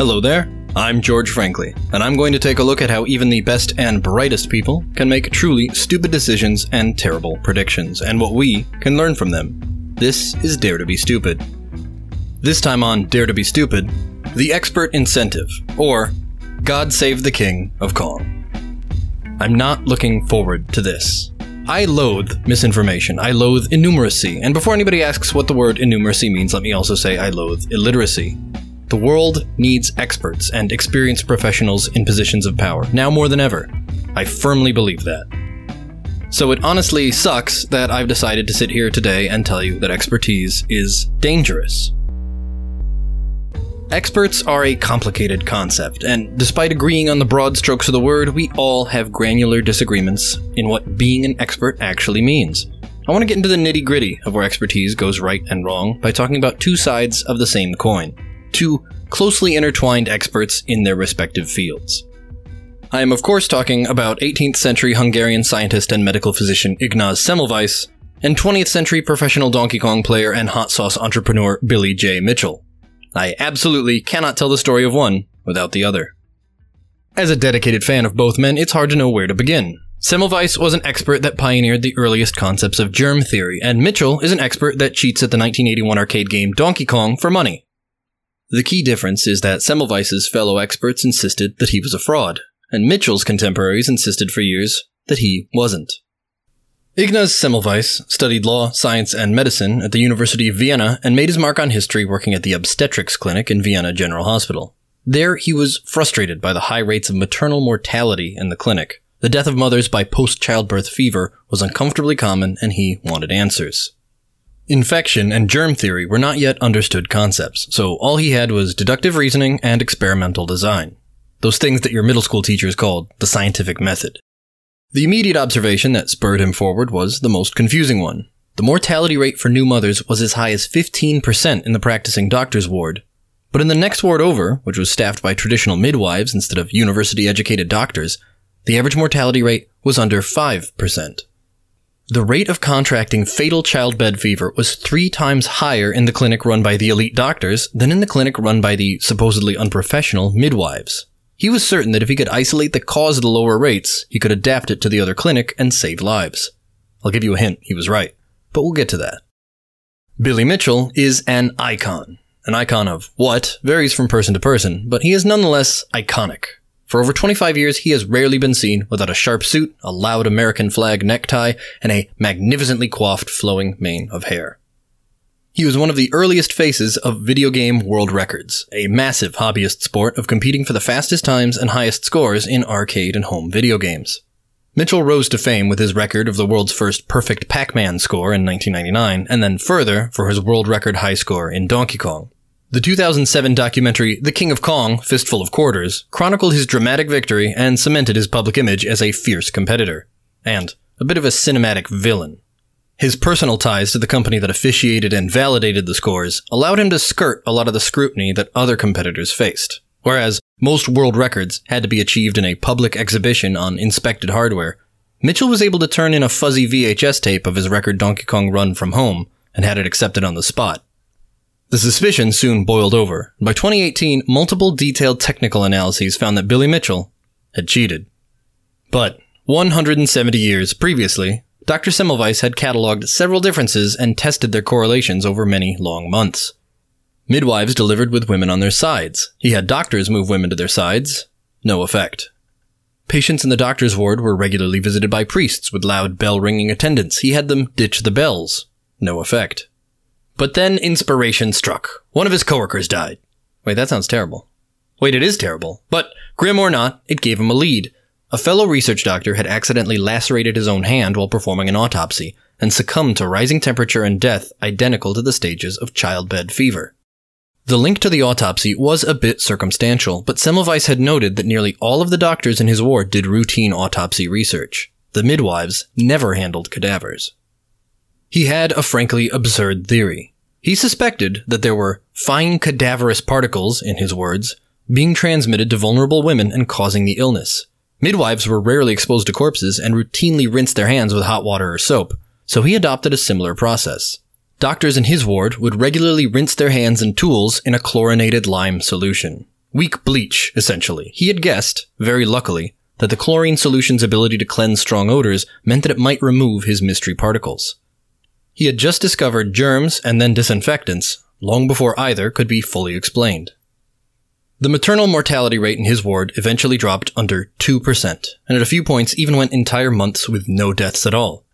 Hello there, I'm George Frankly, and I'm going to take a look at how even the best and brightest people can make truly stupid decisions and terrible predictions, and what we can learn from them. This is Dare to be Stupid. This time on Dare to be Stupid, the expert incentive, or God Save the King of Kong. I'm not looking forward to this. I loathe misinformation. I loathe innumeracy. And before anybody asks what the word innumeracy means, let me also say I loathe illiteracy. The world needs experts and experienced professionals in positions of power, now more than ever. I firmly believe that. So it honestly sucks that I've decided to sit here today and tell you that expertise is dangerous. Experts are a complicated concept, and despite agreeing on the broad strokes of the word, we all have granular disagreements in what being an expert actually means. I want to get into the nitty gritty of where expertise goes right and wrong by talking about two sides of the same coin two closely intertwined experts in their respective fields. I am, of course, talking about 18th century Hungarian scientist and medical physician Ignaz Semmelweis, and 20th century professional Donkey Kong player and hot sauce entrepreneur Billy J. Mitchell. I absolutely cannot tell the story of one without the other. As a dedicated fan of both men, it's hard to know where to begin. Semmelweis was an expert that pioneered the earliest concepts of germ theory, and Mitchell is an expert that cheats at the 1981 arcade game Donkey Kong for money. The key difference is that Semmelweis's fellow experts insisted that he was a fraud, and Mitchell's contemporaries insisted for years that he wasn't. Ignaz Semmelweis studied law, science, and medicine at the University of Vienna and made his mark on history working at the obstetrics clinic in Vienna General Hospital. There, he was frustrated by the high rates of maternal mortality in the clinic. The death of mothers by post childbirth fever was uncomfortably common, and he wanted answers. Infection and germ theory were not yet understood concepts, so all he had was deductive reasoning and experimental design. Those things that your middle school teachers called the scientific method. The immediate observation that spurred him forward was the most confusing one. The mortality rate for new mothers was as high as 15% in the practicing doctor's ward. But in the next ward over, which was staffed by traditional midwives instead of university educated doctors, the average mortality rate was under 5%. The rate of contracting fatal childbed fever was three times higher in the clinic run by the elite doctors than in the clinic run by the supposedly unprofessional midwives. He was certain that if he could isolate the cause of the lower rates, he could adapt it to the other clinic and save lives. I'll give you a hint, he was right, but we'll get to that. Billy Mitchell is an icon. An icon of what varies from person to person, but he is nonetheless iconic. For over 25 years, he has rarely been seen without a sharp suit, a loud American flag necktie, and a magnificently coiffed flowing mane of hair. He was one of the earliest faces of video game world records, a massive hobbyist sport of competing for the fastest times and highest scores in arcade and home video games. Mitchell rose to fame with his record of the world's first perfect Pac-Man score in 1999, and then further for his world record high score in Donkey Kong. The 2007 documentary The King of Kong, Fistful of Quarters, chronicled his dramatic victory and cemented his public image as a fierce competitor. And a bit of a cinematic villain. His personal ties to the company that officiated and validated the scores allowed him to skirt a lot of the scrutiny that other competitors faced. Whereas most world records had to be achieved in a public exhibition on inspected hardware, Mitchell was able to turn in a fuzzy VHS tape of his record Donkey Kong run from home and had it accepted on the spot. The suspicion soon boiled over. By 2018, multiple detailed technical analyses found that Billy Mitchell had cheated. But 170 years previously, Dr. Semmelweis had cataloged several differences and tested their correlations over many long months. Midwives delivered with women on their sides. He had doctors move women to their sides. No effect. Patients in the doctor's ward were regularly visited by priests with loud bell ringing attendants. He had them ditch the bells. No effect. But then inspiration struck. One of his coworkers died. Wait, that sounds terrible. Wait, it is terrible. But, grim or not, it gave him a lead. A fellow research doctor had accidentally lacerated his own hand while performing an autopsy and succumbed to rising temperature and death identical to the stages of childbed fever. The link to the autopsy was a bit circumstantial, but Semmelweis had noted that nearly all of the doctors in his ward did routine autopsy research. The midwives never handled cadavers. He had a frankly absurd theory. He suspected that there were fine cadaverous particles, in his words, being transmitted to vulnerable women and causing the illness. Midwives were rarely exposed to corpses and routinely rinsed their hands with hot water or soap, so he adopted a similar process. Doctors in his ward would regularly rinse their hands and tools in a chlorinated lime solution. Weak bleach, essentially. He had guessed, very luckily, that the chlorine solution's ability to cleanse strong odors meant that it might remove his mystery particles. He had just discovered germs and then disinfectants, long before either could be fully explained. The maternal mortality rate in his ward eventually dropped under 2%, and at a few points even went entire months with no deaths at all.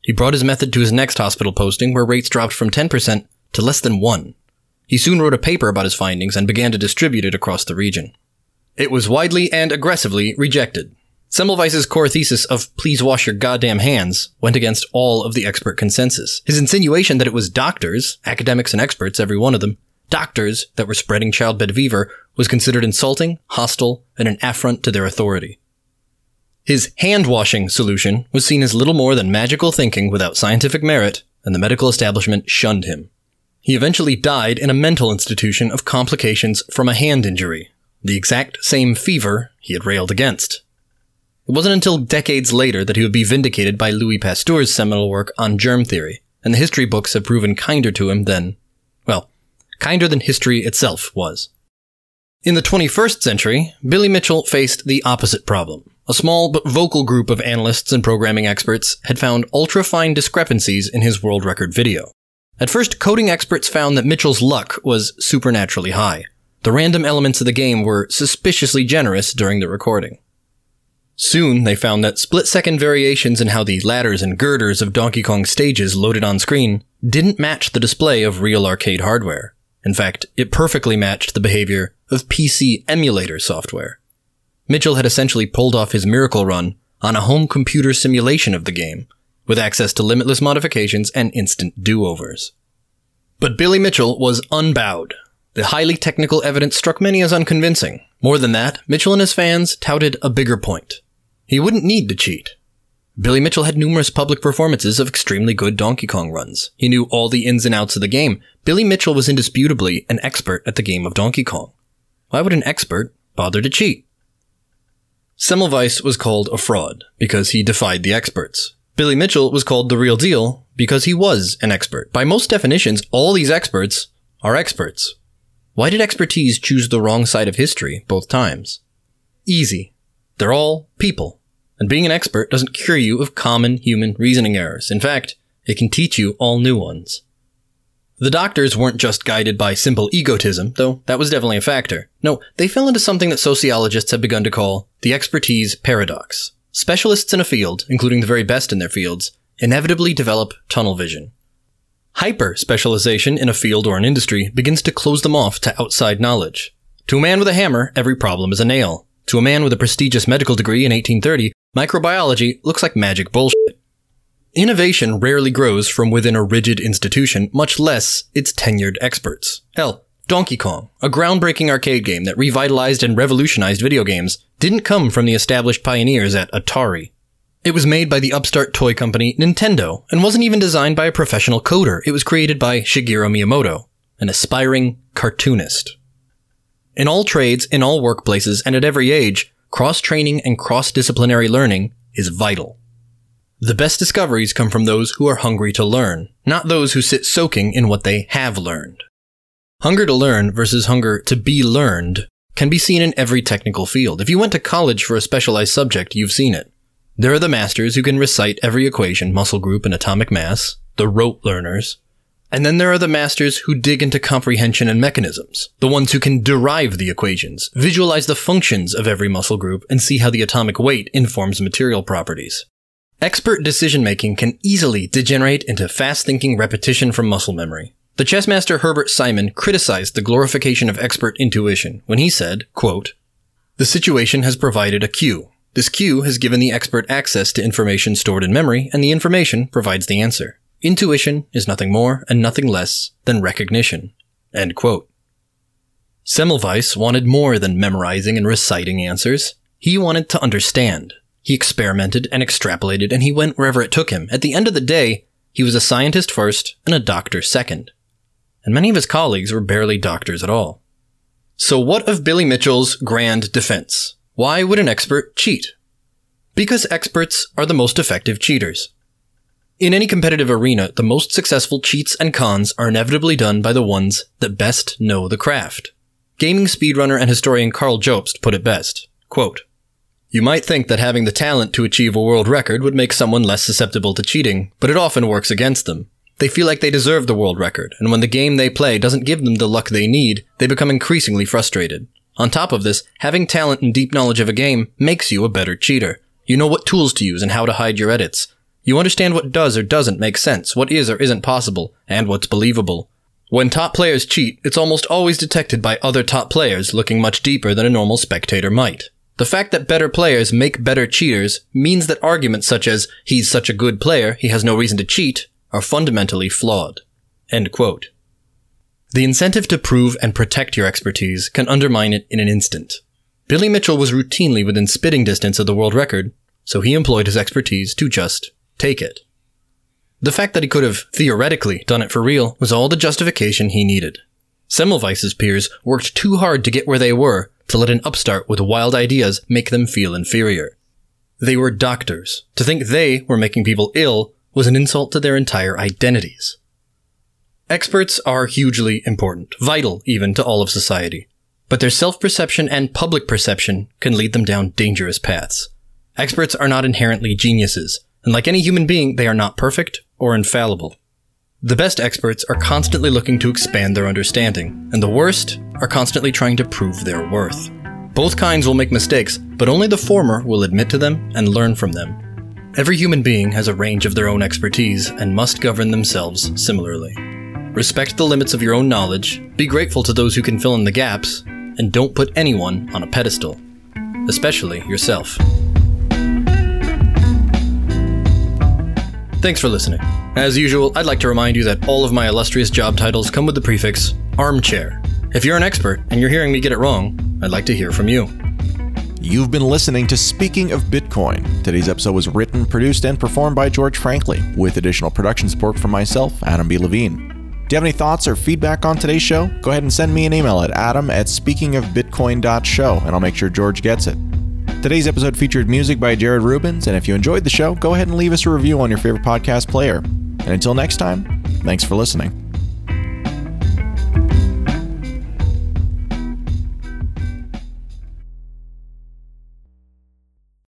He brought his method to his next hospital posting where rates dropped from 10% to less than 1. He soon wrote a paper about his findings and began to distribute it across the region. It was widely and aggressively rejected. Semmelweis's core thesis of please wash your goddamn hands went against all of the expert consensus. His insinuation that it was doctors, academics and experts, every one of them, doctors that were spreading childbed fever was considered insulting, hostile, and an affront to their authority. His hand washing solution was seen as little more than magical thinking without scientific merit, and the medical establishment shunned him. He eventually died in a mental institution of complications from a hand injury, the exact same fever he had railed against. It wasn't until decades later that he would be vindicated by Louis Pasteur's seminal work on germ theory, and the history books have proven kinder to him than, well, kinder than history itself was. In the 21st century, Billy Mitchell faced the opposite problem. A small but vocal group of analysts and programming experts had found ultra-fine discrepancies in his world record video. At first, coding experts found that Mitchell's luck was supernaturally high. The random elements of the game were suspiciously generous during the recording. Soon, they found that split-second variations in how the ladders and girders of Donkey Kong stages loaded on screen didn't match the display of real arcade hardware. In fact, it perfectly matched the behavior of PC emulator software. Mitchell had essentially pulled off his miracle run on a home computer simulation of the game, with access to limitless modifications and instant do-overs. But Billy Mitchell was unbowed. The highly technical evidence struck many as unconvincing. More than that, Mitchell and his fans touted a bigger point. He wouldn't need to cheat. Billy Mitchell had numerous public performances of extremely good Donkey Kong runs. He knew all the ins and outs of the game. Billy Mitchell was indisputably an expert at the game of Donkey Kong. Why would an expert bother to cheat? Semmelweis was called a fraud because he defied the experts. Billy Mitchell was called the real deal because he was an expert. By most definitions, all these experts are experts. Why did expertise choose the wrong side of history both times? Easy. They're all people. And being an expert doesn't cure you of common human reasoning errors. In fact, it can teach you all new ones. The doctors weren't just guided by simple egotism, though that was definitely a factor. No, they fell into something that sociologists have begun to call the expertise paradox. Specialists in a field, including the very best in their fields, inevitably develop tunnel vision. Hyper specialization in a field or an industry begins to close them off to outside knowledge. To a man with a hammer, every problem is a nail. To a man with a prestigious medical degree in 1830, microbiology looks like magic bullshit. Innovation rarely grows from within a rigid institution, much less its tenured experts. Hell, Donkey Kong, a groundbreaking arcade game that revitalized and revolutionized video games, didn't come from the established pioneers at Atari. It was made by the upstart toy company Nintendo and wasn't even designed by a professional coder. It was created by Shigeru Miyamoto, an aspiring cartoonist. In all trades, in all workplaces, and at every age, cross training and cross disciplinary learning is vital. The best discoveries come from those who are hungry to learn, not those who sit soaking in what they have learned. Hunger to learn versus hunger to be learned can be seen in every technical field. If you went to college for a specialized subject, you've seen it. There are the masters who can recite every equation, muscle group, and atomic mass, the rote learners. And then there are the masters who dig into comprehension and mechanisms, the ones who can derive the equations, visualize the functions of every muscle group, and see how the atomic weight informs material properties. Expert decision making can easily degenerate into fast thinking repetition from muscle memory. The chess master Herbert Simon criticized the glorification of expert intuition when he said, quote, The situation has provided a cue. This cue has given the expert access to information stored in memory, and the information provides the answer. Intuition is nothing more and nothing less than recognition. End quote. Semmelweis wanted more than memorizing and reciting answers. He wanted to understand. He experimented and extrapolated, and he went wherever it took him. At the end of the day, he was a scientist first and a doctor second and many of his colleagues were barely doctors at all. So what of Billy Mitchell's grand defense? Why would an expert cheat? Because experts are the most effective cheaters. In any competitive arena, the most successful cheats and cons are inevitably done by the ones that best know the craft. Gaming speedrunner and historian Karl Jobst put it best. Quote, you might think that having the talent to achieve a world record would make someone less susceptible to cheating, but it often works against them. They feel like they deserve the world record, and when the game they play doesn't give them the luck they need, they become increasingly frustrated. On top of this, having talent and deep knowledge of a game makes you a better cheater. You know what tools to use and how to hide your edits. You understand what does or doesn't make sense, what is or isn't possible, and what's believable. When top players cheat, it's almost always detected by other top players looking much deeper than a normal spectator might. The fact that better players make better cheaters means that arguments such as, he's such a good player, he has no reason to cheat, are fundamentally flawed. The incentive to prove and protect your expertise can undermine it in an instant. Billy Mitchell was routinely within spitting distance of the world record, so he employed his expertise to just take it. The fact that he could have theoretically done it for real was all the justification he needed. Semmelweis's peers worked too hard to get where they were to let an upstart with wild ideas make them feel inferior. They were doctors. To think they were making people ill was an insult to their entire identities. Experts are hugely important, vital even to all of society. But their self-perception and public perception can lead them down dangerous paths. Experts are not inherently geniuses, and like any human being, they are not perfect or infallible. The best experts are constantly looking to expand their understanding, and the worst are constantly trying to prove their worth. Both kinds will make mistakes, but only the former will admit to them and learn from them. Every human being has a range of their own expertise and must govern themselves similarly. Respect the limits of your own knowledge, be grateful to those who can fill in the gaps, and don't put anyone on a pedestal, especially yourself. Thanks for listening. As usual, I'd like to remind you that all of my illustrious job titles come with the prefix armchair. If you're an expert and you're hearing me get it wrong, I'd like to hear from you. You've been listening to Speaking of Bitcoin. Today's episode was written, produced, and performed by George Frankly, with additional production support from myself, Adam B. Levine. Do you have any thoughts or feedback on today's show? Go ahead and send me an email at adam at speakingofbitcoin.show, and I'll make sure George gets it. Today's episode featured music by Jared Rubens, and if you enjoyed the show, go ahead and leave us a review on your favorite podcast player. And until next time, thanks for listening.